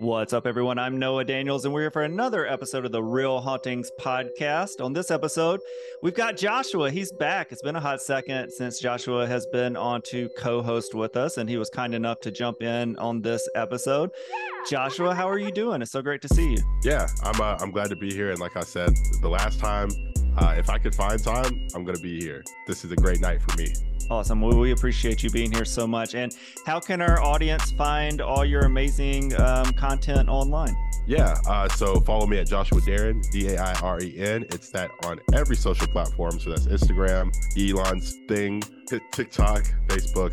What's up, everyone? I'm Noah Daniels, and we're here for another episode of the Real Hauntings podcast. On this episode, we've got Joshua. He's back. It's been a hot second since Joshua has been on to co host with us, and he was kind enough to jump in on this episode. Joshua, how are you doing? It's so great to see you. Yeah, I'm, uh, I'm glad to be here. And like I said, the last time, uh, if I could find time, I'm going to be here. This is a great night for me. Awesome. Well, we appreciate you being here so much. And how can our audience find all your amazing um, content online? Yeah, uh, so follow me at Joshua Dairen, D A I R E N. It's that on every social platform. So that's Instagram, Elon's thing, TikTok, Facebook,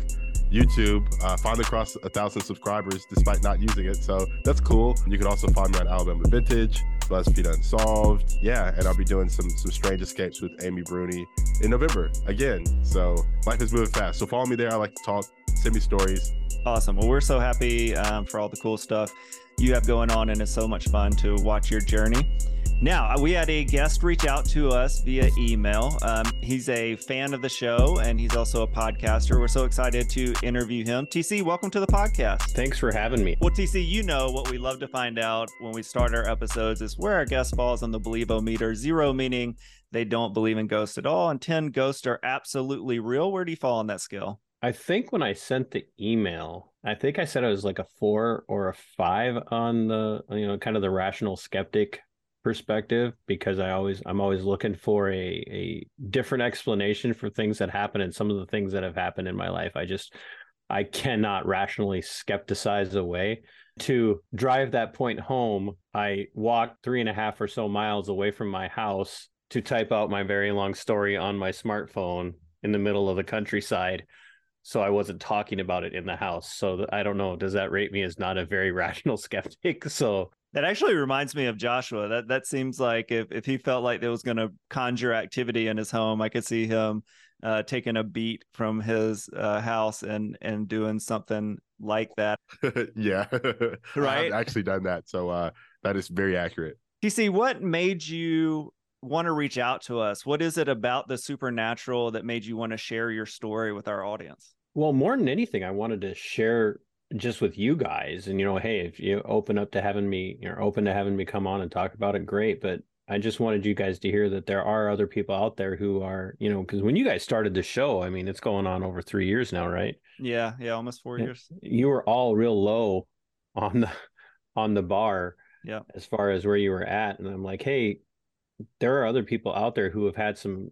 YouTube. Uh, finally crossed a thousand subscribers despite not using it. So that's cool. You can also find me on Alabama Vintage, BuzzFeed Unsolved. Yeah, and I'll be doing some some strange escapes with Amy Bruni in November again. So life is moving fast. So follow me there. I like to talk. Send me stories. Awesome. Well, we're so happy um, for all the cool stuff you have going on, and it's so much fun to watch your journey. Now, uh, we had a guest reach out to us via email. Um, he's a fan of the show and he's also a podcaster. We're so excited to interview him. TC, welcome to the podcast. Thanks for having me. Well, TC, you know what we love to find out when we start our episodes is where our guest falls on the believo meter. Zero meaning they don't believe in ghosts at all, and 10 ghosts are absolutely real. Where do you fall on that scale? I think when I sent the email, I think I said I was like a four or a five on the, you know, kind of the rational skeptic perspective because I always I'm always looking for a a different explanation for things that happen and some of the things that have happened in my life. I just I cannot rationally skepticize away. To drive that point home, I walked three and a half or so miles away from my house to type out my very long story on my smartphone in the middle of the countryside. So I wasn't talking about it in the house. So I don't know. Does that rate me as not a very rational skeptic? So that actually reminds me of Joshua. That that seems like if, if he felt like there was going to conjure activity in his home, I could see him uh, taking a beat from his uh, house and and doing something like that. yeah, right. I've actually done that, so uh, that is very accurate. TC, what made you want to reach out to us? What is it about the supernatural that made you want to share your story with our audience? Well, more than anything, I wanted to share just with you guys and you know hey if you open up to having me you're open to having me come on and talk about it great. But i just wanted you guys to hear that there are other people out there who are you know because when you guys started the show i mean it's going on over three years now right? Yeah yeah almost four years. you were all real low on the on the bar yeah. as far as where you were at. And i'm like hey there are other people out there who have had some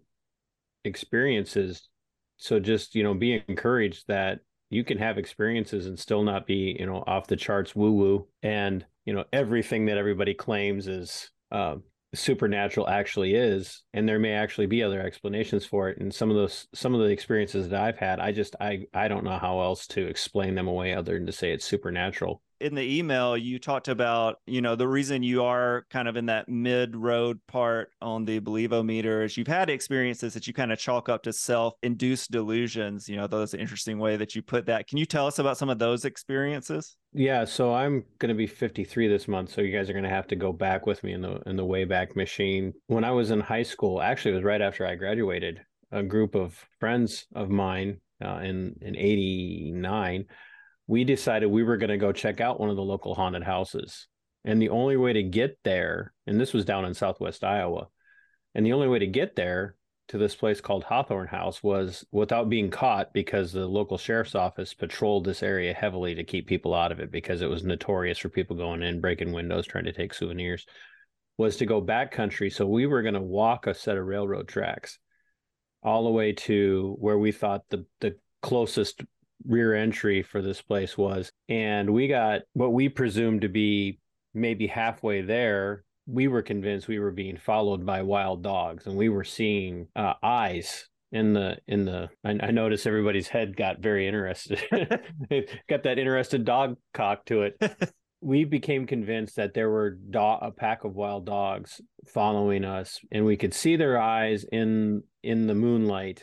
experiences. So just you know be encouraged that you can have experiences and still not be you know off the charts woo woo and you know everything that everybody claims is uh, supernatural actually is and there may actually be other explanations for it. And some of those some of the experiences that i've had i just i i don't know how else to explain them away other than to say it's supernatural in the email you talked about, you know, the reason you are kind of in that mid road part on the Believo meter is you've had experiences that you kind of chalk up to self induced delusions. You know, that's an interesting way that you put that. Can you tell us about some of those experiences? Yeah, so I'm going to be 53 this month, so you guys are going to have to go back with me in the in the way back Machine. When I was in high school, actually it was right after I graduated, a group of friends of mine uh, in in 89 we decided we were going to go check out one of the local haunted houses. And the only way to get there, and this was down in southwest Iowa, and the only way to get there to this place called Hawthorne House was without being caught because the local sheriff's office patrolled this area heavily to keep people out of it because it was notorious for people going in, breaking windows, trying to take souvenirs, was to go backcountry. So we were going to walk a set of railroad tracks all the way to where we thought the, the closest rear entry for this place was. And we got what we presumed to be maybe halfway there. We were convinced we were being followed by wild dogs, and we were seeing uh, eyes in the in the. I, I noticed everybody's head got very interested. got that interested dog cock to it. we became convinced that there were do- a pack of wild dogs following us, and we could see their eyes in in the moonlight,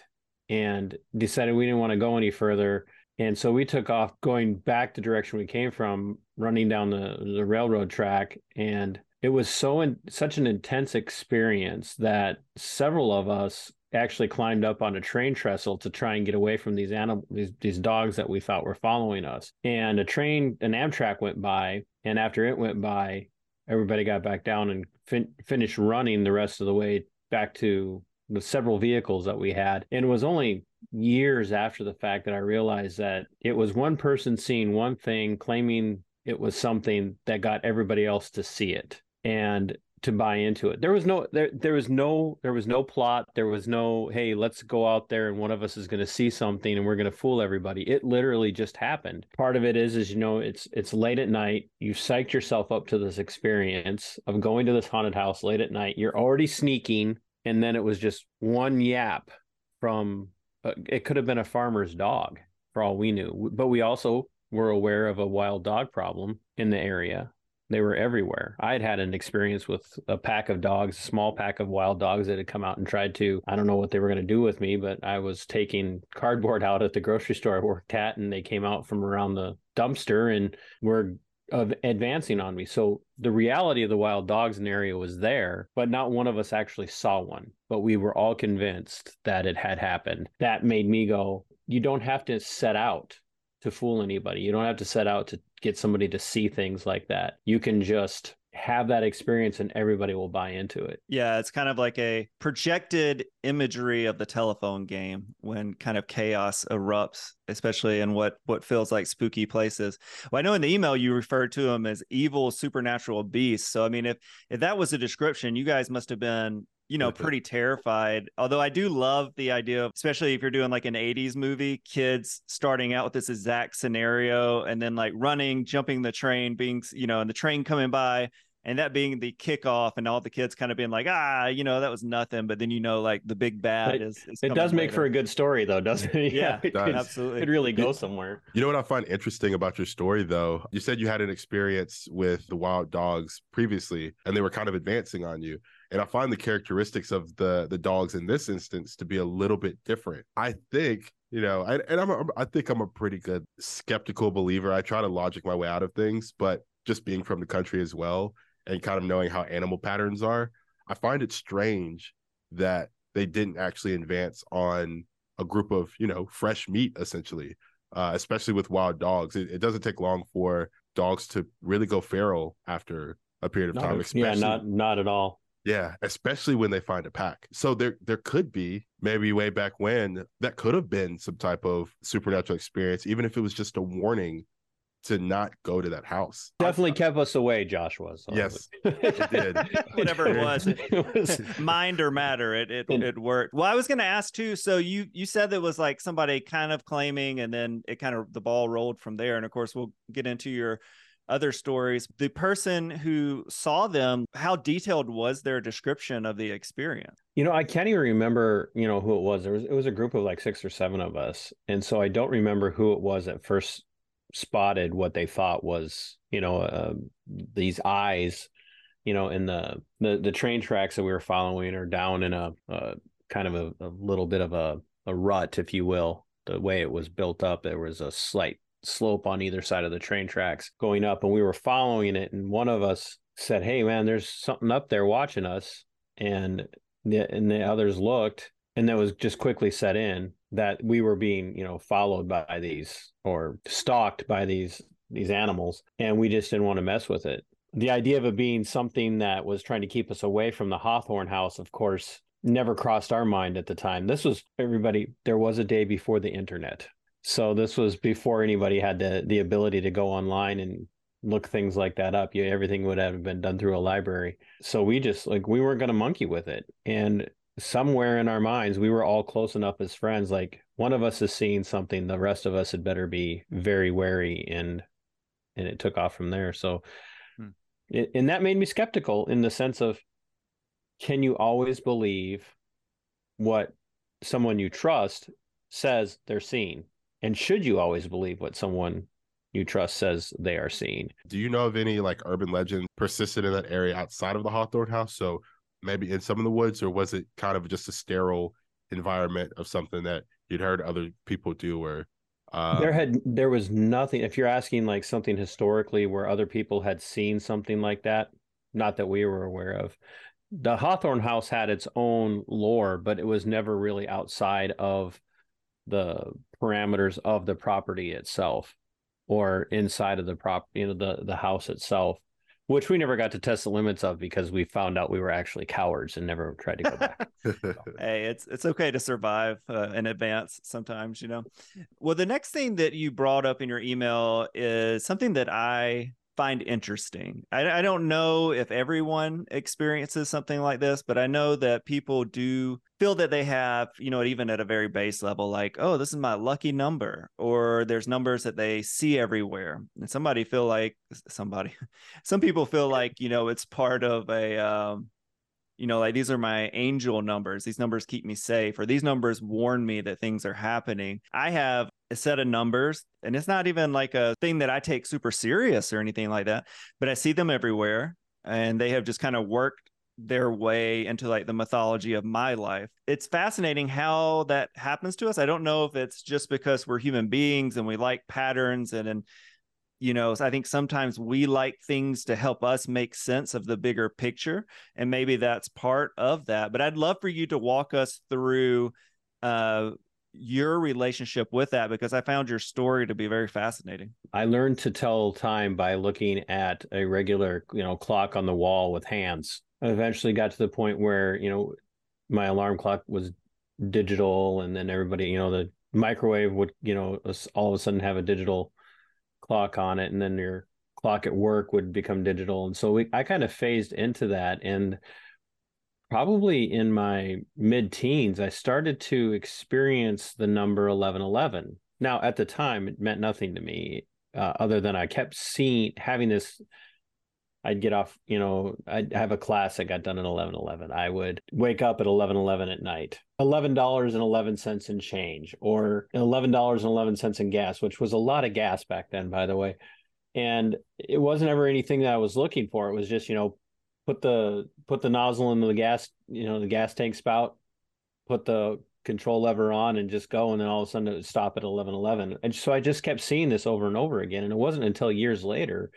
and decided we didn't want to go any further and so we took off going back the direction we came from, running down the, the railroad track. And it was so in, such an intense experience that several of us actually climbed up on a train trestle to try and get away from these animal these, these dogs that we thought were following us. And a train, an Amtrak went by, and after it went by, everybody got back down and fin- finished running the rest of the way back to the several vehicles that we had. And it was only years after the fact that I realized that it was one person seeing one thing, claiming it was something that got everybody else to see it and to buy into it. There was no there there was no there was no plot. There was no hey, let's go out there and one of us is going to see something and we're going to fool everybody. It literally just happened. Part of it is is you know it's it's late at night. You've psyched yourself up to this experience of going to this haunted house late at night. You're already sneaking and then it was just one yap from uh, it could have been a farmer's dog for all we knew. But we also were aware of a wild dog problem in the area. They were everywhere. I had had an experience with a pack of dogs, a small pack of wild dogs that had come out and tried to, I don't know what they were going to do with me, but I was taking cardboard out at the grocery store I worked at, and they came out from around the dumpster and were of advancing on me. So the reality of the wild the area was there, but not one of us actually saw one. But we were all convinced that it had happened. That made me go, you don't have to set out to fool anybody. You don't have to set out to get somebody to see things like that. You can just have that experience and everybody will buy into it. Yeah, it's kind of like a projected imagery of the telephone game when kind of chaos erupts, especially in what what feels like spooky places. Well, I know in the email you referred to them as evil supernatural beasts. So I mean if if that was a description, you guys must have been you know, pretty terrified. Although I do love the idea of, especially if you're doing like an 80s movie, kids starting out with this exact scenario and then like running, jumping the train, being, you know, and the train coming by and that being the kickoff and all the kids kind of being like, ah, you know, that was nothing. But then, you know, like the big bad it, is, is it does make later. for a good story though, doesn't it? Yeah, it does. could, absolutely. It really go somewhere. You know what I find interesting about your story, though? You said you had an experience with the wild dogs previously, and they were kind of advancing on you and I find the characteristics of the the dogs in this instance to be a little bit different. I think you know, I, and I'm a, I think I'm a pretty good skeptical believer. I try to logic my way out of things, but just being from the country as well and kind of knowing how animal patterns are, I find it strange that they didn't actually advance on a group of you know fresh meat essentially, uh, especially with wild dogs. It, it doesn't take long for dogs to really go feral after a period of Not time. especially yeah, not not at all. Yeah, especially when they find a pack. So there there could be maybe way back when that could have been some type of supernatural experience, even if it was just a warning to not go to that house. Definitely kept us away, Joshua. So. Yes, it did. Whatever it was. It was- mind or matter it it, it worked well i was going to ask too so you you said that was like somebody kind of claiming and then it kind of the ball rolled from there and of course we'll get into your other stories the person who saw them how detailed was their description of the experience You know, I can't even remember, you know, who it was. There was it was a group of like six or seven of us. And so I don't remember who it was that first spotted what they thought was, you know, uh, these eyes, you know, in the, the the train tracks that we were following are down in a, a kind of a, a little bit of a, a rut, if you will. The way it was built up, there was a slight slope on either side of the train tracks going up, and we were following it. And one of us said, "Hey, man, there's something up there watching us," and the and the others looked, and that was just quickly set in that we were being you know followed by these or stalked by these these animals and we just didn't want to mess with it the idea of it being something that was trying to keep us away from the hawthorne house of course never crossed our mind at the time this was everybody there was a day before the internet so this was before anybody had the the ability to go online and look things like that up. You, everything would have been done through a library. So we just like we weren't going to monkey with it. And somewhere in our minds we were all close enough as friends like one of us is seeing something the rest of us had better be very wary and and it took off from there. So hmm. it, and that made me skeptical in the sense of can you always believe what someone you trust says they're seeing and should you always believe what someone you trust says they are seeing? Do you know of any like urban legend persisted in that area outside of the hawthorne house? So maybe in some of the woods, or was it kind of just a sterile environment of something that you'd heard other people do or um... there had there was nothing if you're asking like something historically where other people had seen something like that not that we were aware of. The hawthorne house had its own lore but it was never really outside of the parameters of the property itself or inside of the prop you know the the house itself which we never got to test the limits of because we found out we were actually cowards and never tried to go back. hey, it's it's okay to survive uh, in advance sometimes, you know. Well, the next thing that you brought up in your email is something that I find interesting. I, I don't know if everyone experiences something like this, but I know that people do feel that they have, you know, even at a very base level, like, oh, this is my lucky number, or there's numbers that they see everywhere. And somebody feel like somebody, some people feel like, you know, it's part of a, um, you know, like these are my angel numbers. These numbers keep me safe, or these numbers warn me that things are happening. I have a set of numbers, and it's not even like a thing that I take super serious or anything like that, but I see them everywhere, and they have just kind of worked their way into like the mythology of my life. It's fascinating how that happens to us. I don't know if it's just because we're human beings and we like patterns and and you know i think sometimes we like things to help us make sense of the bigger picture and maybe that's part of that but i'd love for you to walk us through uh, your relationship with that because i found your story to be very fascinating i learned to tell time by looking at a regular you know clock on the wall with hands eventually got to the point where you know my alarm clock was digital and then everybody you know the microwave would you know all of a sudden have a digital clock on it and then your clock at work would become digital. And so we, i kind of phased into that and probably in my mid teens i started to experience the number 1111 now at the time it meant nothing to me uh, other than i kept seeing having this I'd get off, you know, I'd have a class that got done at 11 11. I would wake up at 11 11 at night. $11.11 in change or $11.11 in gas, which was a lot of gas back then, by the way. And it wasn't ever anything that I was looking for. It was just, you know, put the put the nozzle into the gas, you know, the gas tank spout, put the control lever on and just go and then all of a sudden it would stop at 11 11 and so i just kept seeing this over and over again and it wasn't until years later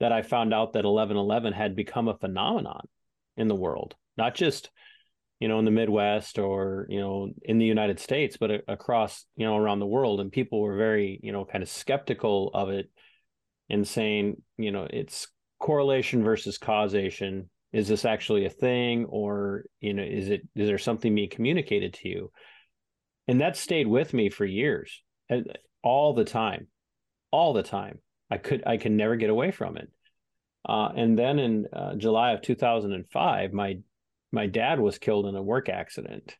that I found out that 1111 had become a phenomenon in the world, not just you know in the Midwest or you know in the United States, but across you know around the world, and people were very you know kind of skeptical of it and saying you know it's correlation versus causation. Is this actually a thing, or you know is it is there something being communicated to you? And that stayed with me for years, all the time, all the time I could I can never get away from it. Uh, and then in uh, July of 2005, my my dad was killed in a work accident,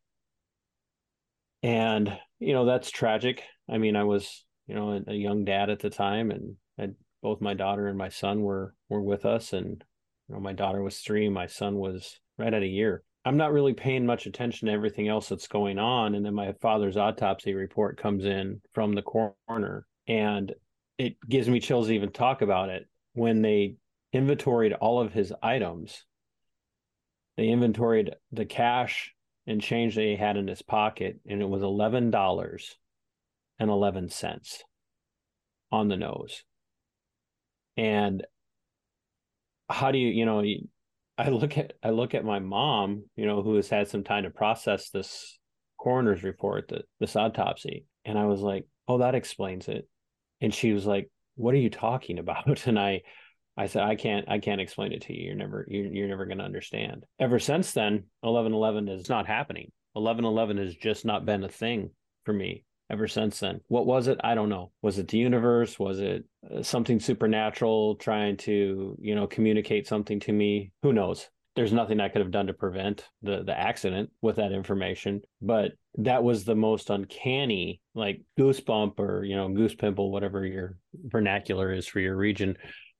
and you know that's tragic. I mean, I was you know a, a young dad at the time, and had, both my daughter and my son were were with us, and you know my daughter was three, my son was right at a year. I'm not really paying much attention to everything else that's going on, and then my father's autopsy report comes in from the coroner, and it gives me chills to even talk about it. When they inventoried all of his items, they inventoried the cash and change that he had in his pocket, and it was eleven dollars and eleven cents on the nose. And how do you, you know, I look at I look at my mom, you know, who has had some time to process this coroner's report, this autopsy, and I was like, "Oh, that explains it." And she was like, "What are you talking about?" And I I said, I can't, I can't explain it to you. You're never, you're, you're never going to understand. Ever since then, 1111 is not happening. 1111 has just not been a thing for me ever since then. What was it? I don't know. Was it the universe? Was it uh, something supernatural trying to, you know, communicate something to me? Who knows? There's nothing I could have done to prevent the the accident with that information, but that was the most uncanny, like goosebump or you know goose pimple, whatever your vernacular is for your region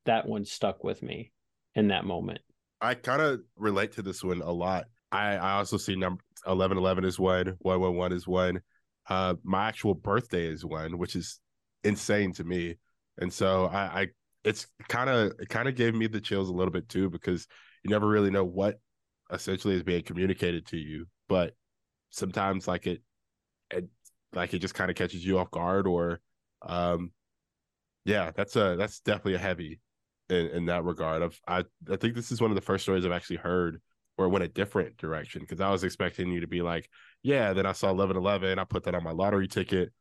that one stuck with me in that moment. I kind of relate to this one a lot. I, I also see number 1111 is one, 111 is one. Uh, my actual birthday is one, which is insane to me. And so I, I it's kind of it kind of gave me the chills a little bit too because you never really know what essentially is being communicated to you, but sometimes like it, it like it just kind of catches you off guard or um yeah, that's a that's definitely a heavy in, in that regard. Of I I think this is one of the first stories I've actually heard where it went a different direction because I was expecting you to be like, yeah, then I saw eleven eleven, I put that on my lottery ticket,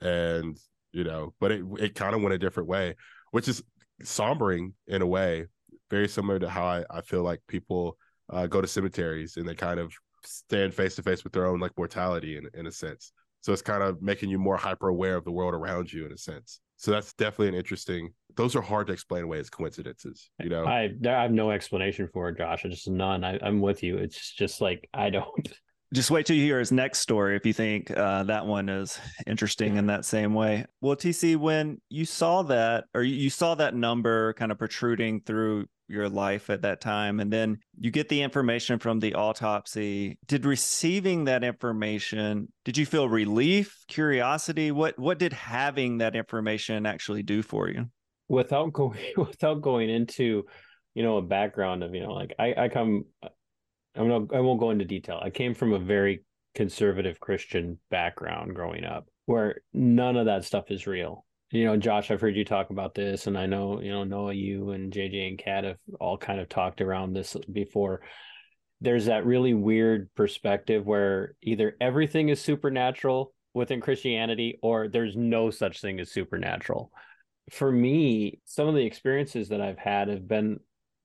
and you know, but it it kind of went a different way, which is sombering in a way, very similar to how I, I feel like people uh, go to cemeteries and they kind of stand face to face with their own like mortality in in a sense. So it's kind of making you more hyper aware of the world around you in a sense. So that's definitely an interesting. Those are hard to explain away as coincidences. You know, I I have no explanation for it, Josh. I just none. I, I'm with you. It's just like I don't. Just wait till you hear his next story if you think uh, that one is interesting in that same way. Well, TC, when you saw that, or you saw that number kind of protruding through your life at that time and then you get the information from the autopsy. Did receiving that information did you feel relief curiosity? What what did having that information actually do for you? Without going without going into you know a background of you know like i i come i'm not i won't go into detail. I came from a very conservative christian background growing up where none of that stuff is real you know, Josh, I've heard you talk about this, and I know, you know, Noah, you and JJ and Kat have all kind of talked around this before. There's that really weird perspective where either everything is supernatural within Christianity or there's no such thing as supernatural. For me, some of the experiences that I've had have been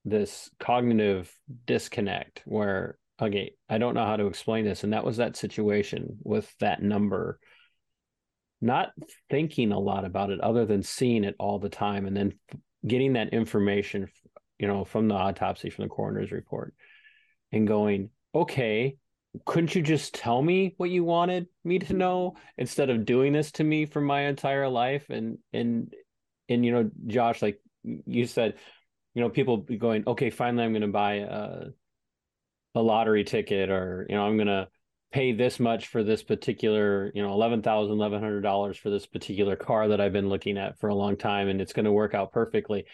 this cognitive disconnect where, okay, I don't know how to explain this. And that was that situation with that number not thinking a lot about it other than seeing it all the time and then getting that information you know from the autopsy from the coroner's report and going okay couldn't you just tell me what you wanted me to know instead of doing this to me for my entire life? And and and you know josh like you said you know people going okay finally i'm going to buy a a lottery ticket or you know i'm going to pay this much for this particular, you know, eleven thousand, eleven hundred dollars for this particular car that I've been looking at for a long time, and it's going to work out perfectly.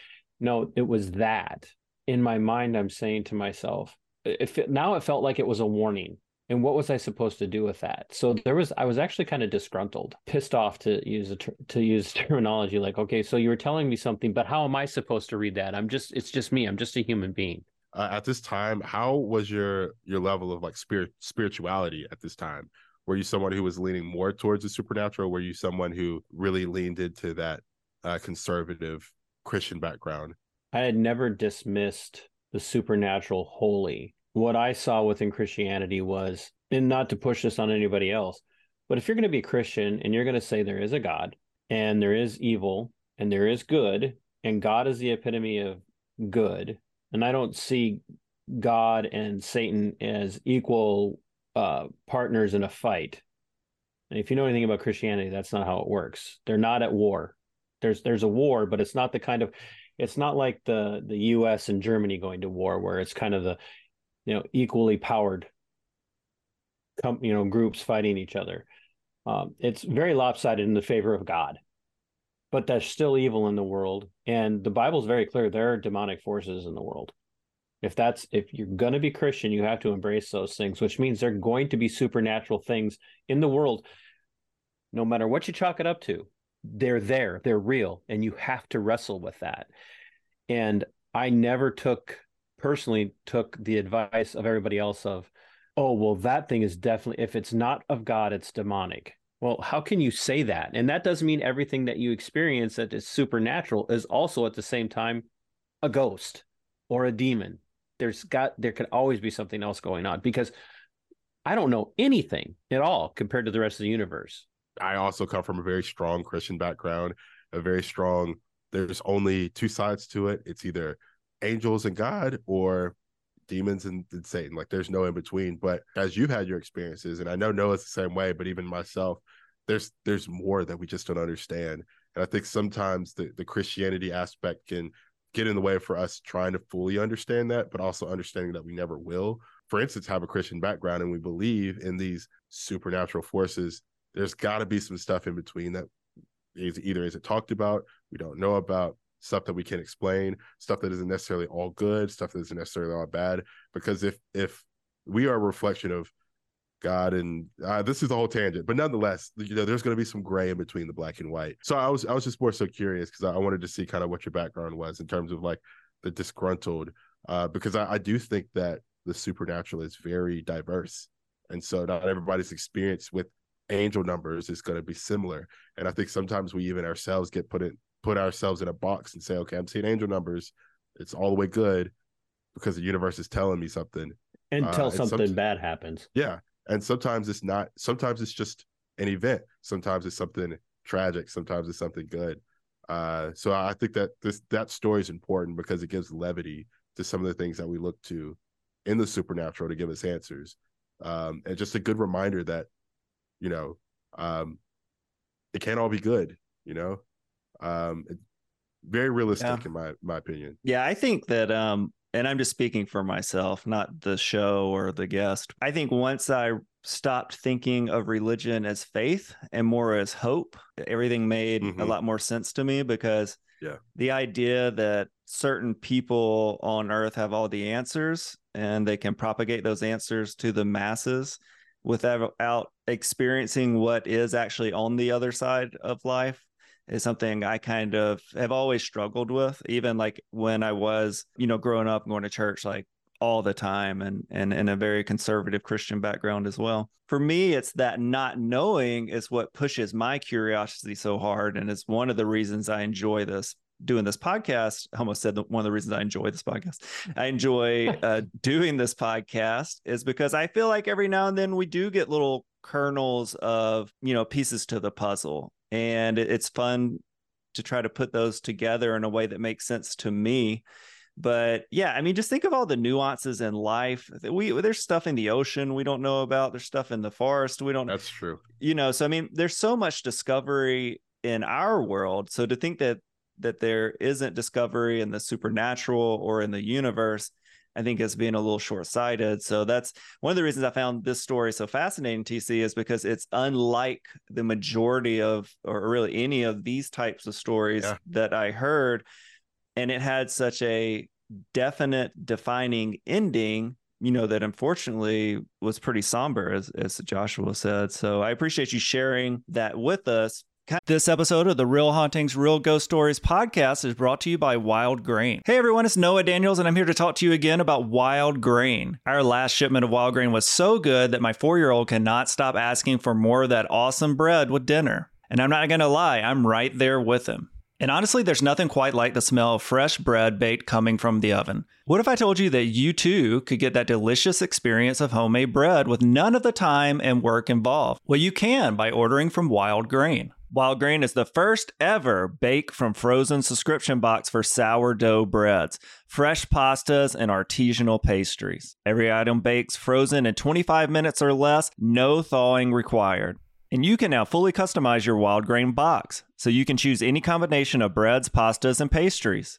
No, it was that. In my mind, I'm saying to myself, if it, now it felt like it was a warning. And what was I supposed to do with that? So there was, I was actually kind of disgruntled, pissed off to use a to use terminology like, okay, so you were telling me something, but how am I supposed to read that? I'm just, it's just me. I'm just a human being uh, at this time how was your your level of like spirit spirituality at this time? Were you someone who was leaning more towards the supernatural were you someone who really leaned into that uh, conservative christian background? I had never dismissed the supernatural wholly. What i saw within christianity was and not to push this on anybody else but if you're going to be a christian and you're going to say there is a god and there is evil and there is good and god is the epitome of good and I don't see God and Satan as equal uh, partners in a fight. And if you know anything about Christianity, that's not how it works. They're not at war. There's there's a war, but it's not the kind of it's not like the the U.S. and Germany going to war where it's kind of the you know equally powered com- you know groups fighting each other. Um, it's very lopsided in the favor of God. But there's still evil in the world. And the Bible's very clear there are demonic forces in the world. If that's if you're going to be Christian, you have to embrace those things, which means there're going to be supernatural things in the world no matter what you chalk it up to. They're there, they're real, and you have to wrestle with that. And I never took personally took the advice of everybody else of, oh, well, that thing is definitely, if it's not of God, it's demonic. Well, how can you say that? And that doesn't mean everything that you experience that is supernatural is also at the same time a ghost or a demon. There's got, there could always be something else going on because I don't know anything at all compared to the rest of the universe. I also come from a very strong Christian background, a very strong, there's only two sides to it. It's either angels and God or demons and, and, Satan. Like there's no in between. But as you've had your experiences, and I know Noah's the same way, but even myself, there's there's more that we just don't understand. And I think sometimes the, the Christianity aspect can get in the way for us trying to fully understand that, but also understanding that we never will. For instance, have a Christian background and we believe in these supernatural forces. There's got to be some stuff in between that is either isn't talked about, we don't know about, stuff that we can't explain, stuff that isn't necessarily all good, stuff that isn't necessarily all bad. Because if if we are a reflection of God and uh, this is a whole tangent, but nonetheless, you know, there's going to be some gray in between the black and white. So I was I was just more so curious because I wanted to see kind of what your background was in terms of like the disgruntled, uh, because I, I do think that the supernatural is very diverse, and so not everybody's experience with angel numbers is going to be similar. And I think sometimes we even ourselves get put in put ourselves in a box and say, okay, I'm seeing angel numbers. It's all the way good because the universe is telling me something. Until uh, something bad happens. Yeah. And sometimes it's not, sometimes it's just an event. Sometimes it's something tragic. Sometimes it's something good. Uh, so I think that this that story is important because it gives levity to some of the things that we look to in the supernatural to give us answers. Um, and just a good reminder that, you know, um, it can't all be good, you know, um, very realistic yeah. in my my opinion. Yeah, I think that um, and I'm just speaking for myself, not the show or the guest. I think once I stopped thinking of religion as faith and more as hope, everything made mm-hmm. a lot more sense to me because yeah. the idea that certain people on earth have all the answers and they can propagate those answers to the masses without experiencing what is actually on the other side of life is something I kind of have always struggled with, even like when I was, you know, growing up going to church like all the time and and in a very conservative Christian background as well. For me, it's that not knowing is what pushes my curiosity so hard. And it's one of the reasons I enjoy this doing this podcast. I almost said that one of the reasons I enjoy this podcast. I enjoy uh, doing this podcast is because I feel like every now and then we do get little kernels of you know pieces to the puzzle and it's fun to try to put those together in a way that makes sense to me. But yeah i mean just think of all the nuances in life. We there's stuff in the ocean we don't know about. There's stuff in the forest we don't that's true. you know so i mean there's so much discovery in our world. So to think that that there isn't discovery in the supernatural or in the universe I think as being a little short sighted. So that's one of the reasons I found this story so fascinating, TC, is because it's unlike the majority of, or really any of these types of stories yeah. that I heard. And it had such a definite, defining ending you know that unfortunately was pretty somber as as Joshua said. So I appreciate you sharing that with us. This episode of the Real Hauntings, Real Ghost Stories podcast is brought to you by Wild Grain. Hey everyone, it's Noah Daniels, and I'm here to talk to you again about Wild Grain. Our last shipment of Wild Grain was so good that my four year old cannot stop asking for more of that awesome bread with dinner. And I'm not gonna lie, I'm right there with him. And honestly, there's nothing quite like the smell of fresh bread baked coming from the oven. What if I told you that you too could get that delicious experience of homemade bread with none of the time and work involved? Well, you can by ordering from Wild Grain. Wild Grain is the first ever bake from frozen subscription box for sourdough breads, fresh pastas, and artisanal pastries. Every item bakes frozen in 25 minutes or less, no thawing required. And you can now fully customize your wild grain box, so you can choose any combination of breads, pastas, and pastries.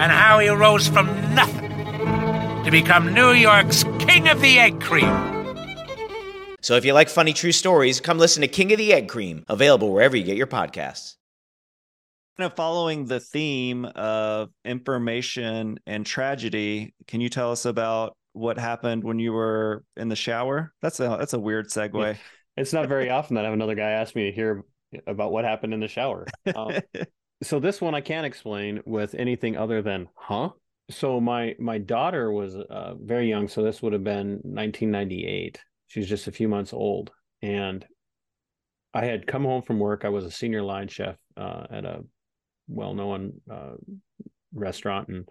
and how he rose from nothing to become New York's King of the Egg Cream. So if you like funny true stories, come listen to King of the Egg Cream, available wherever you get your podcasts. Kind of following the theme of information and tragedy, can you tell us about what happened when you were in the shower? That's a that's a weird segue. It's not very often that I have another guy ask me to hear about what happened in the shower. Um, so this one I can't explain with anything other than huh. So my my daughter was uh, very young, so this would have been 1998. She's just a few months old, and I had come home from work. I was a senior line chef uh, at a well-known uh, restaurant, and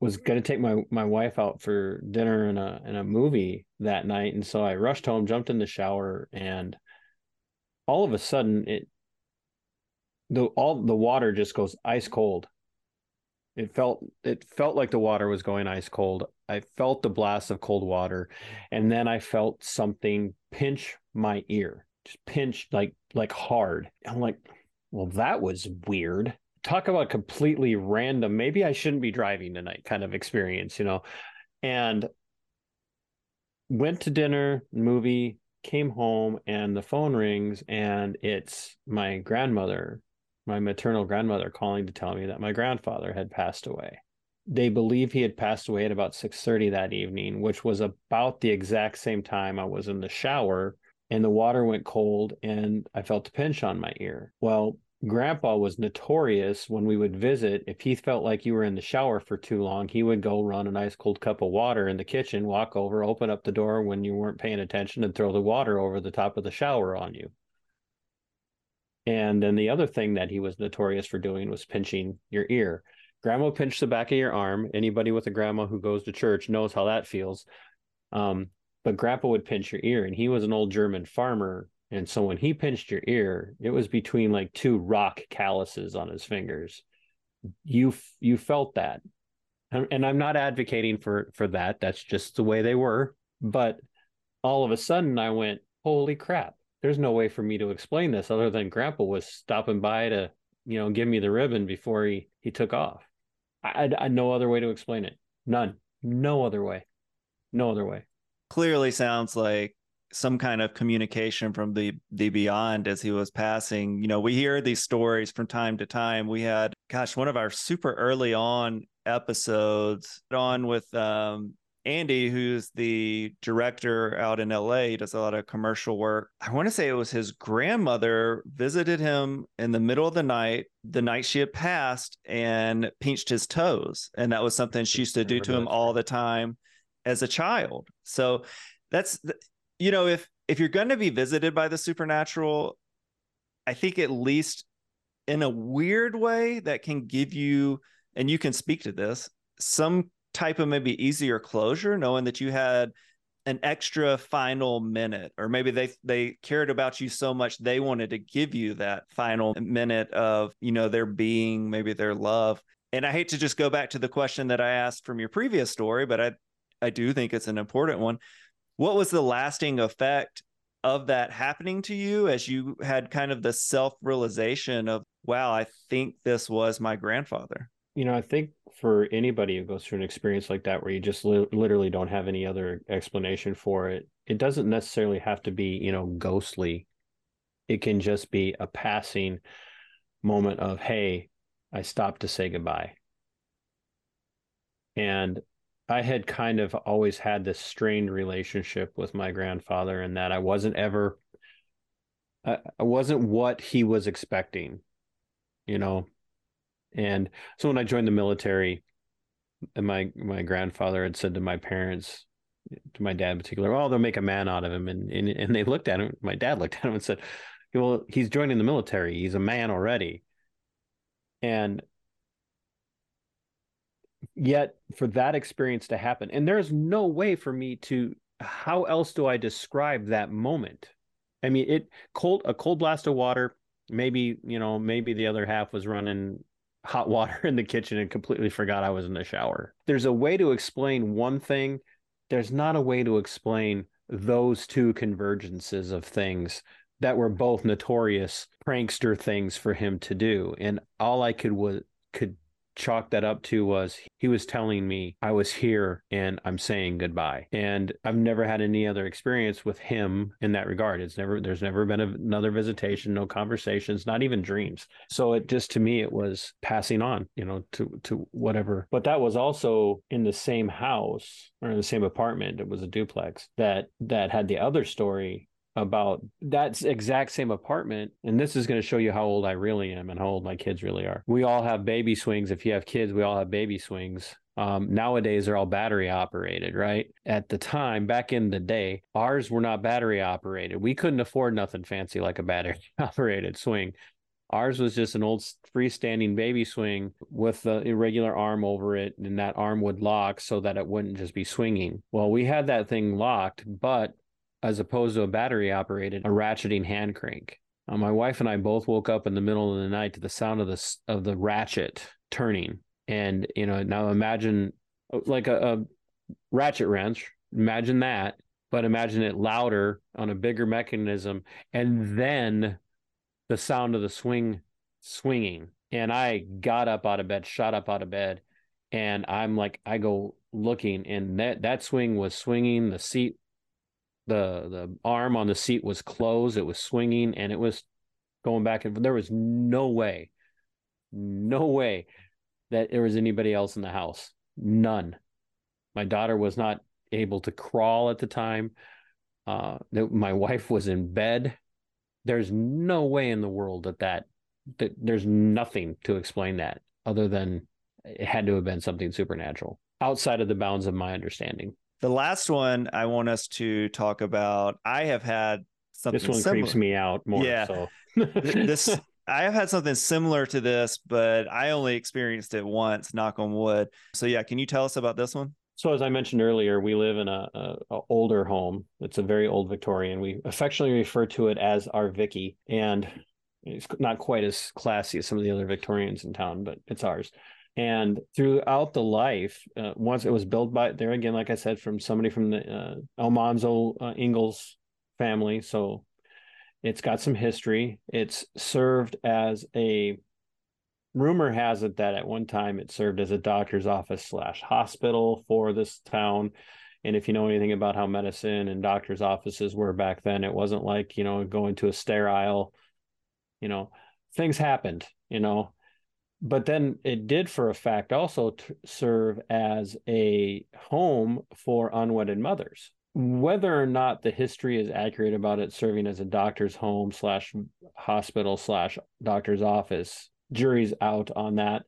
was going to take my my wife out for dinner and a and a movie that night, and so I rushed home, jumped in the shower, and all of a sudden it the all the water just goes ice cold. It felt it felt like the water was going ice cold. I felt the blast of cold water, and then I felt something pinch my ear, just pinch like like hard. I'm like, well, that was weird. Talk about completely random. Maybe I shouldn't be driving tonight, kind of experience, you know. And went to dinner, movie, came home, and the phone rings, and it's my grandmother my maternal grandmother calling to tell me that my grandfather had passed away. They believe he had passed away at about 6:30 that evening, which was about the exact same time I was in the shower and the water went cold and I felt a pinch on my ear. Well, grandpa was notorious when we would visit if he felt like you were in the shower for too long, he would go run an ice cold cup of water in the kitchen, walk over, open up the door when you weren't paying attention and throw the water over the top of the shower on you. And then the other thing that he was notorious for doing was pinching your ear. Grandma pinched the back of your arm. Anybody with a grandma who goes to church knows how that feels. Um, but grandpa would pinch your ear, and he was an old German farmer. And so when he pinched your ear, it was between like two rock calluses on his fingers. You you felt that, and I'm not advocating for for that. That's just the way they were. But all of a sudden, I went, "Holy crap!" There's no way for me to explain this other than grandpa was stopping by to you know give me the ribbon before he he took off. I i, no other way to explain it. None. No other way. No other way. Clearly sounds like some kind of communication from the the beyond as he was passing. You know, we hear these stories from time to time. We had, gosh, one of our super early on episodes on with um Andy, who's the director out in LA, does a lot of commercial work. I want to say it was his grandmother visited him in the middle of the night, the night she had passed, and pinched his toes. And that was something she used to do to him all the time as a child. So that's, you know, if if you're going to be visited by the supernatural, I think at least in a weird way that can give you, and you can speak to this, some type of maybe easier closure knowing that you had an extra final minute or maybe they they cared about you so much they wanted to give you that final minute of you know their being maybe their love. And i hate to just go back to the question that i asked from your previous story but i i do think it's an important one. What was the lasting effect of that happening to you as you had kind of the self realization of wow i think this was my grandfather you know, I think for anybody who goes through an experience like that, where you just li- literally don't have any other explanation for it, it doesn't necessarily have to be, you know, ghostly. It can just be a passing moment of, hey, I stopped to say goodbye. And I had kind of always had this strained relationship with my grandfather, and that I wasn't ever, I, I wasn't what he was expecting, you know. And so when I joined the military, and my my grandfather had said to my parents, to my dad in particular, "Oh, they'll make a man out of him," and and, and they looked at him. My dad looked at him and said, "Well, he's joining the military. He's a man already." And yet for that experience to happen and there's no way for me to how else do i describe that moment i mean it cold a cold blast of water maybe you know maybe the other half was running hot water in the kitchen and completely forgot i was in the shower. There's a way to explain one thing. There's not a way to explain those two convergences of things that were both notorious prankster things for him to do. And all i could was could chalk that up to was he was telling me I was here and I'm saying goodbye. And I've never had any other experience with him in that regard. It's never, there's never been another visitation, no conversations, not even dreams. So it just, to me, it was passing on, you know, to, to whatever. But that was also in the same house or in the same apartment. It was a duplex that, that had the other story about that exact same apartment. And this is going to show you how old I really am and how old my kids really are. We all have baby swings. If you have kids, we all have baby swings. Um, nowadays, they're all battery operated, right? At the time, back in the day, ours were not battery operated. We couldn't afford nothing fancy like a battery operated swing. Ours was just an old freestanding baby swing with the irregular arm over it, and that arm would lock so that it wouldn't just be swinging. Well, we had that thing locked, but as opposed to a battery operated, a ratcheting hand crank. Uh, my wife and I both woke up in the middle of the night to the sound of the of the ratchet turning, and you know now imagine uh, like a, a ratchet wrench. Imagine that, but imagine it louder on a bigger mechanism, and then the sound of the swing swinging. And I got up out of bed, shot up out of bed, and I'm like, I go looking, and that that swing was swinging. The seat the the arm on the seat was closed it was swinging and it was going back and there was no way no way that there was anybody else in the house. None. My daughter was not able to crawl at the time. Uh my wife was in bed. There's no way in the world that that, that there's nothing to explain that other than it had to have been something supernatural outside of the bounds of my understanding the last one I want us to talk about, I have had something. This one similar. creeps me out more. Yeah. So. this I have had something similar to this, but I only experienced it once. Knock on wood. So yeah, can you tell us about this one? So as I mentioned earlier, we live in a, a, a, older home. It's a very old Victorian. We affectionately refer to it as our Vicky, and it's not quite as classy as some of the other Victorians in town, but it's ours. And throughout the life, uh, once it was built by there again, like I said, from somebody from the uh, Almanzo uh, family. So it's got some history. It's served as a rumor has it that at one time it served as a doctor's office slash hospital for this town. And if you know anything about how medicine and doctors' offices were back then, it wasn't like, you know, going to a sterile, you know, things happened, you know, but then it did for a fact also serve as a home for unwedded mothers. Whether or not the history is accurate about it serving as a doctor's home slash hospital slash doctor's office jury's out on that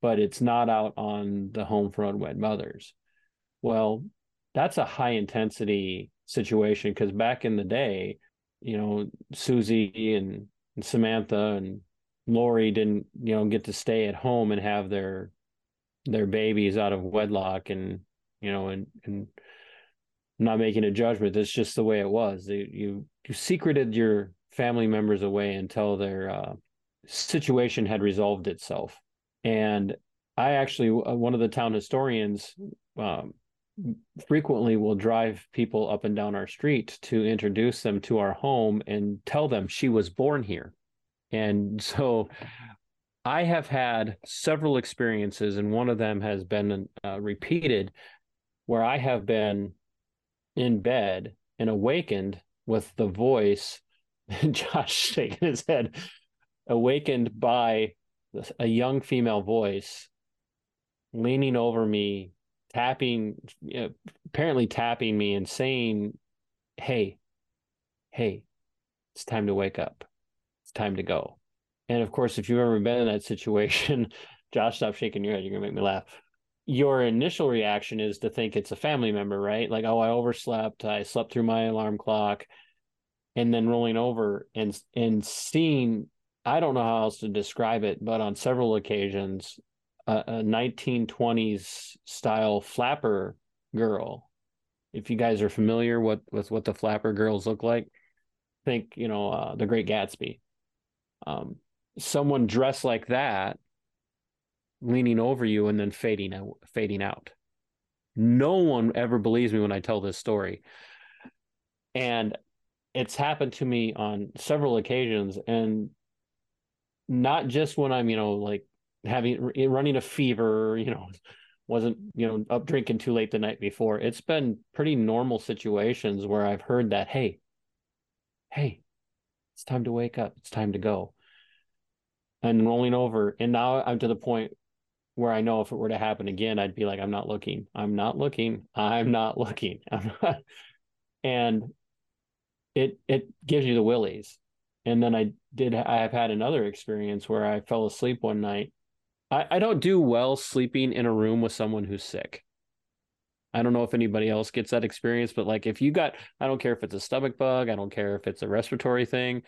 but it's not out on the home for unwed mothers. Well that's a high intensity situation because back in the day you know susie and, and samantha and Lori didn't, you know, get to stay at home and have their their babies out of wedlock and you know and and not making a judgment. That's just the way it was. You you secreted your family members away until their uh, situation had resolved itself. And I actually, uh, one of the town historians, um, frequently will drive people up and down our street to introduce them to our home and tell them she was born here and so I have had several experiences, and one of them has been uh, repeated where I have been in bed and awakened with the voice, Josh shaking his head, awakened by a young female voice leaning over me, tapping, you know, apparently tapping me and saying, Hey, hey, it's time to wake up. Time to go. And of course, if you've ever been in that situation, Josh, stop shaking your head. You're to make me laugh. Your initial reaction is to think it's a family member, right? Like, oh, I overslept. I slept through my alarm clock. And then rolling over and and seeing, I don't know how else to describe it, but on several occasions, a, a 1920s style flapper girl. If you guys are familiar with, with what the flapper girls look like, think, you know, uh, the Great Gatsby. Um, someone dressed like that leaning over you and then fading out fading out. No one ever believes me when i tell this story. And it's happened to me on several occasions and not just when i'm you know like having running a fever you know wasn't you know up drinking too late the night before. It's been pretty normal situations where i've heard that hey hey it's time to wake up it's time to go and rolling over. And now I'm to the point where I know if it were to happen again, I'd be like, I'm not looking. I'm not looking. I'm not looking. and it it gives you the willies. And then I did I have had another experience where I fell asleep one night. I, I don't do well sleeping in a room with someone who's sick. I don't know if anybody else gets that experience, but like if you got, I don't care if it's a stomach bug, I don't care if it's a respiratory thing.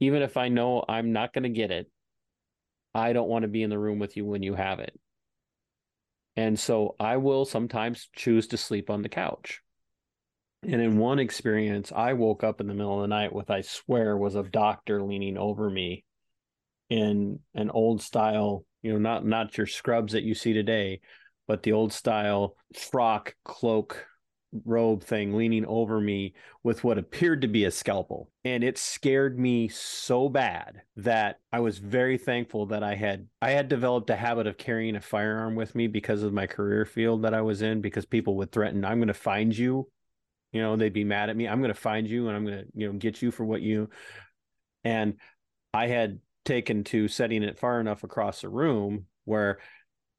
Even if I know I'm not going to get it, I don't want to be in the room with you when you have it. And so I will sometimes choose to sleep on the couch. And in one experience, I woke up in the middle of the night with, I swear, was a doctor leaning over me in an old style, you know, not not your scrubs that you see today, but the old style frock cloak robe thing leaning over me with what appeared to be a scalpel. And it scared me so bad that I was very thankful that I had I had developed a habit of carrying a firearm with me because of my career field that I was in because people would threaten, I'm going to find you. You know, they'd be mad at me. I'm going to find you and I'm going to, you know, get you for what you and I had taken to setting it far enough across the room where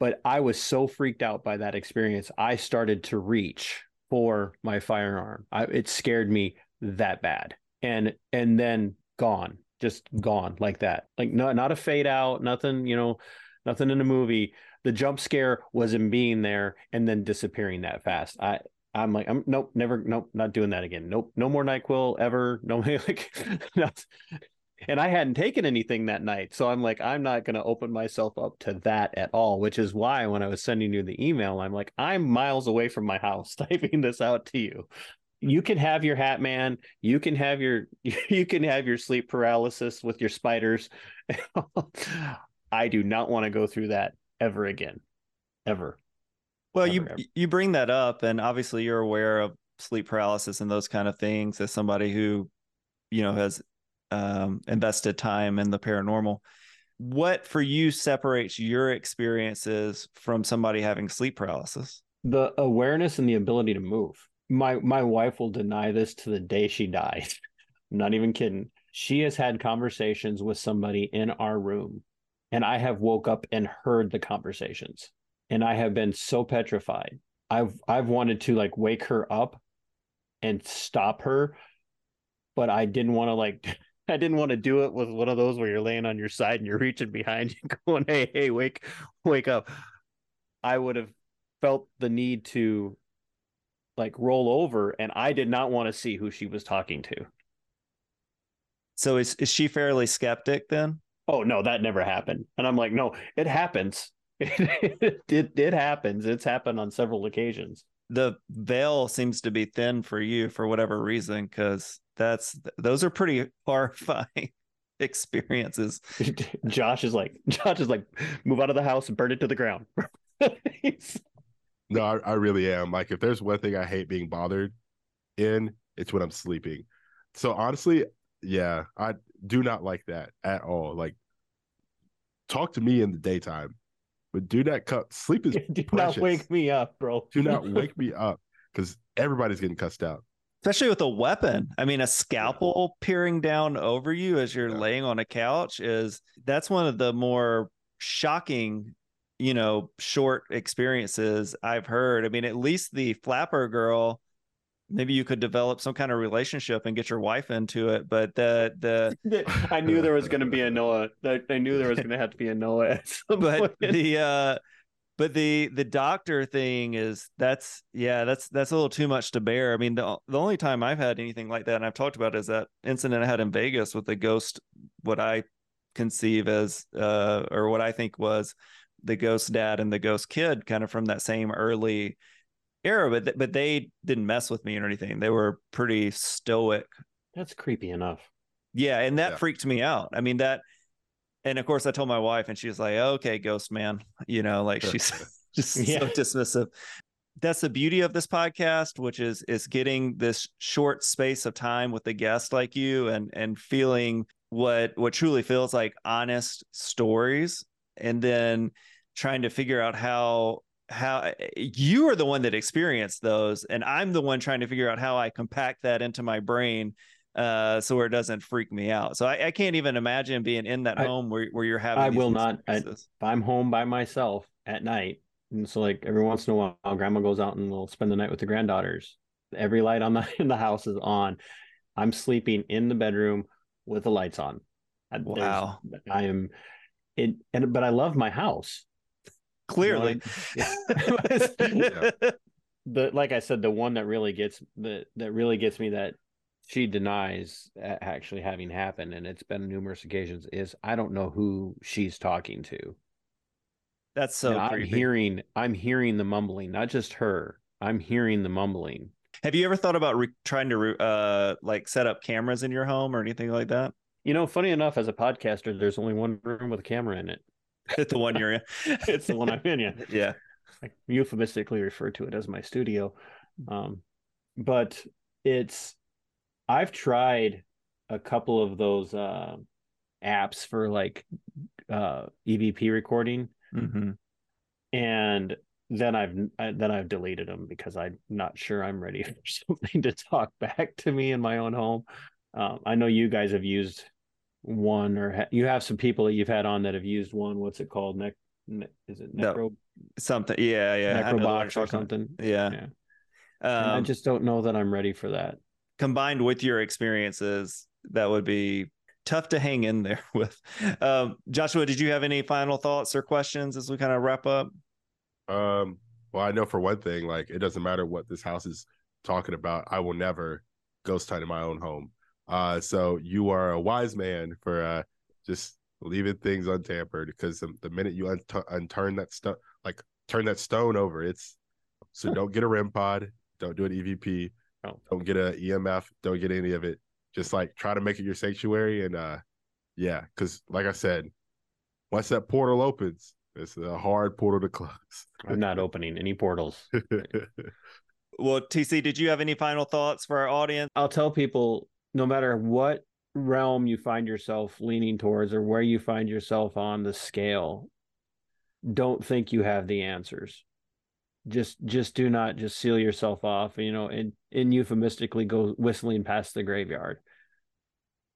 but I was so freaked out by that experience. I started to reach for my firearm. I, it scared me that bad. And and then gone, just gone like that. Like no, not a fade out, nothing, you know, nothing in the movie. The jump scare was in being there and then disappearing that fast. I I'm like, I'm nope, never, nope, not doing that again. Nope, no more Nyquil ever. No, like, and I hadn't taken anything that night. So I'm like, I'm not going to open myself up to that at all, which is why when I was sending you the email, I'm like, I'm miles away from my house typing this out to you. You can have your hat man, you can have your you can have your sleep paralysis with your spiders. I do not want to go through that ever again. Ever. Well, ever, you ever. you bring that up and obviously you're aware of sleep paralysis and those kind of things as somebody who you know has um, invested time in the paranormal. What for you separates your experiences from somebody having sleep paralysis? The awareness and the ability to move. My my wife will deny this to the day she dies. I'm not even kidding. She has had conversations with somebody in our room, and I have woke up and heard the conversations, and I have been so petrified. I've I've wanted to like wake her up and stop her, but I didn't want to like I didn't want to do it with one of those where you're laying on your side and you're reaching behind you, going, "Hey, hey, wake, wake up." I would have felt the need to like roll over, and I did not want to see who she was talking to. So is is she fairly skeptic then? Oh no, that never happened. And I'm like, no, it happens. it, it, it happens. It's happened on several occasions. The veil seems to be thin for you for whatever reason, because that's those are pretty horrifying experiences. Josh is like, Josh is like, move out of the house and burn it to the ground. no, I, I really am. Like, if there's one thing I hate being bothered in, it's when I'm sleeping. So honestly, yeah, I do not like that at all. Like talk to me in the daytime, but do not cut. Sleep is Do precious. not wake me up, bro. Do not wake me up because everybody's getting cussed out. Especially with a weapon. I mean, a scalpel peering down over you as you're laying on a couch is that's one of the more shocking, you know, short experiences I've heard. I mean, at least the flapper girl, maybe you could develop some kind of relationship and get your wife into it. But the the I knew there was going to be a Noah. I knew there was going to have to be a Noah but point. the uh but the the doctor thing is that's yeah that's that's a little too much to bear i mean the, the only time i've had anything like that and i've talked about is that incident i had in vegas with the ghost what i conceive as uh or what i think was the ghost dad and the ghost kid kind of from that same early era but th- but they didn't mess with me or anything they were pretty stoic That's creepy enough. yeah, and that Yeah. freaked me out. I mean that and of course I told my wife and she was like, "Okay, ghost man." You know, like she's just Yeah. so dismissive. That's the beauty of this podcast, which is is getting this short space of time with a guest like you and and feeling what what truly feels like honest stories and then trying to figure out how how eh, you are the one that experienced those and I'm the one trying to figure out how I compact that into my brain uh so where it doesn't freak me out so i, I can't even imagine being in that I- home where, where you're having I will not. I, if i'm home by myself at night, and so like every once in a while, grandma goes out and will spend the night with the granddaughters. Every light on the in the house is on. I'm sleeping in the bedroom with the lights on. I- there's- Wow. I am it, and but I love my house. clearly the like I said, the one that really gets that that really gets me that she denies actually having happened, and it's been numerous occasions. Is I don't know who she's talking to. that's so I'm hearing I'm hearing the mumbling, not just her. I'm hearing the mumbling. have you ever thought about re- trying to re- uh like set up cameras in your home or anything like that You know, funny enough, as a podcaster, there's only one room with a camera in it. It's the one you're in It's the one I'm in. Yeah. yeah I euphemistically refer to it as my studio. Um, but it's I've tried a couple of those uh, apps for like uh, EVP recording, mm-hmm. and then I've I, then I've deleted them because I'm not sure I'm ready for something to talk back to me in my own home. Um, I know you guys have used one, or ha- you have some people that you've had on that have used one. What's it called? Ne- ne- is it No, something yeah yeah I know the one Necrobox or something? yeah, Yeah. And I Um, just don't know that I'm ready for that. Combined with your experiences that would be tough to hang in there with. Um joshua did you have any final thoughts or questions as we kind of wrap up? Um, well, I know for one thing, like it doesn't matter what this house is talking about, I will never ghost hunt in my own home. Uh, so you are a wise man for uh just leaving things untampered because the, the minute you unt- unturn that stuff, like turn that stone over, it's so don't get a REM pod, don't do an EVP, No. don't get a EMF, don't get any of it. Just like try to make it your sanctuary and uh, yeah, because like I said, once that portal opens, it's a hard portal to close. I'm not opening any portals. well tc did you have any final thoughts for our audience I'll tell people no matter what realm you find yourself leaning towards or where you find yourself on the scale, don't think you have the answers. Just just do not just seal yourself off, you know, and, and euphemistically go whistling past the graveyard.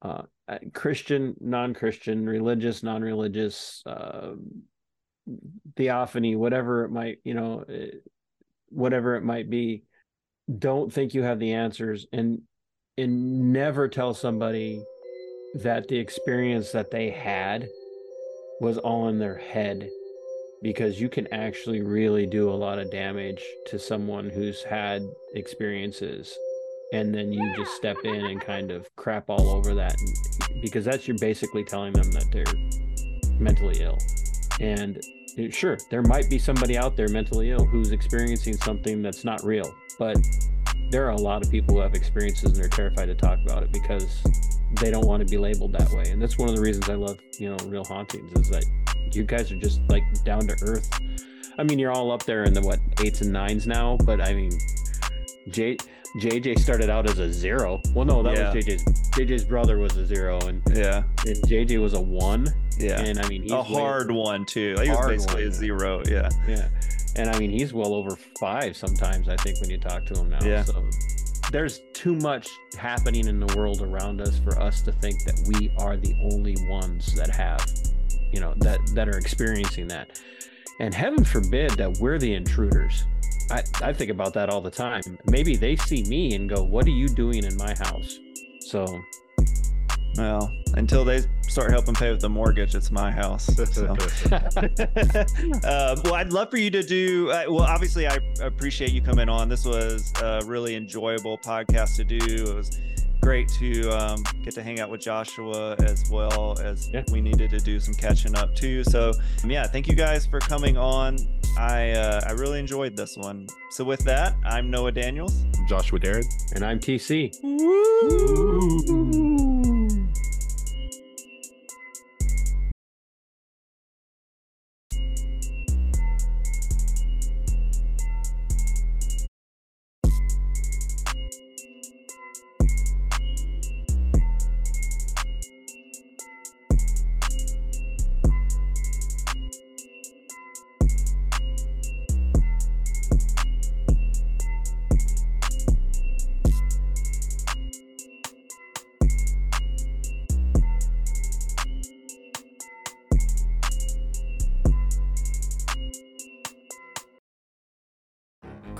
Uh, uh, Christian, non-Christian, religious, non-religious, uh, theophany, whatever it might, you know, eh, whatever it might be, don't think you have the answers and and never tell somebody that the experience that they had was all in their head because you can actually really do a lot of damage to someone who's had experiences and then you just step in and kind of crap all over that because that's you're basically telling them that they're mentally ill. And uh, sure there might be somebody out there mentally ill who's experiencing something that's not real but there are a lot of people who have experiences and they're terrified to talk about it because they don't want to be labeled that way. And that's one of the reasons i love you know real hauntings is that you guys are just like down to earth i mean you're all up there in the what eights and nines now but i mean J JJ started out as a zero. Well, no, that Yeah. was JJ's. JJ's brother was a zero, and Yeah. and JJ was a one. Yeah. and I mean he's a way- hard one too. He was basically one, a zero. Yeah. Yeah, and I mean he's well over five sometimes. I think when you talk to him now. Yeah. So there's too much happening in the world around us for us to think that we are the only ones that have, you know, that that are experiencing that. And heaven forbid that we're the intruders. I, I think about that all the time. Maybe they see me and go, "What are you doing in my house?" So Well, until they start helping pay with the mortgage, it's my house. So. uh, well, I'd love for you to do. Uh, well, obviously, I appreciate you coming on. This was a really enjoyable podcast to do. It was great to um, get to hang out with Joshua as well as we needed to do some catching up too. So, um, yeah, thank you guys for coming on. I uh, I really enjoyed this one. So, with that, I'm Noah Daniels. I'm Joshua Dairen. and I'm TC.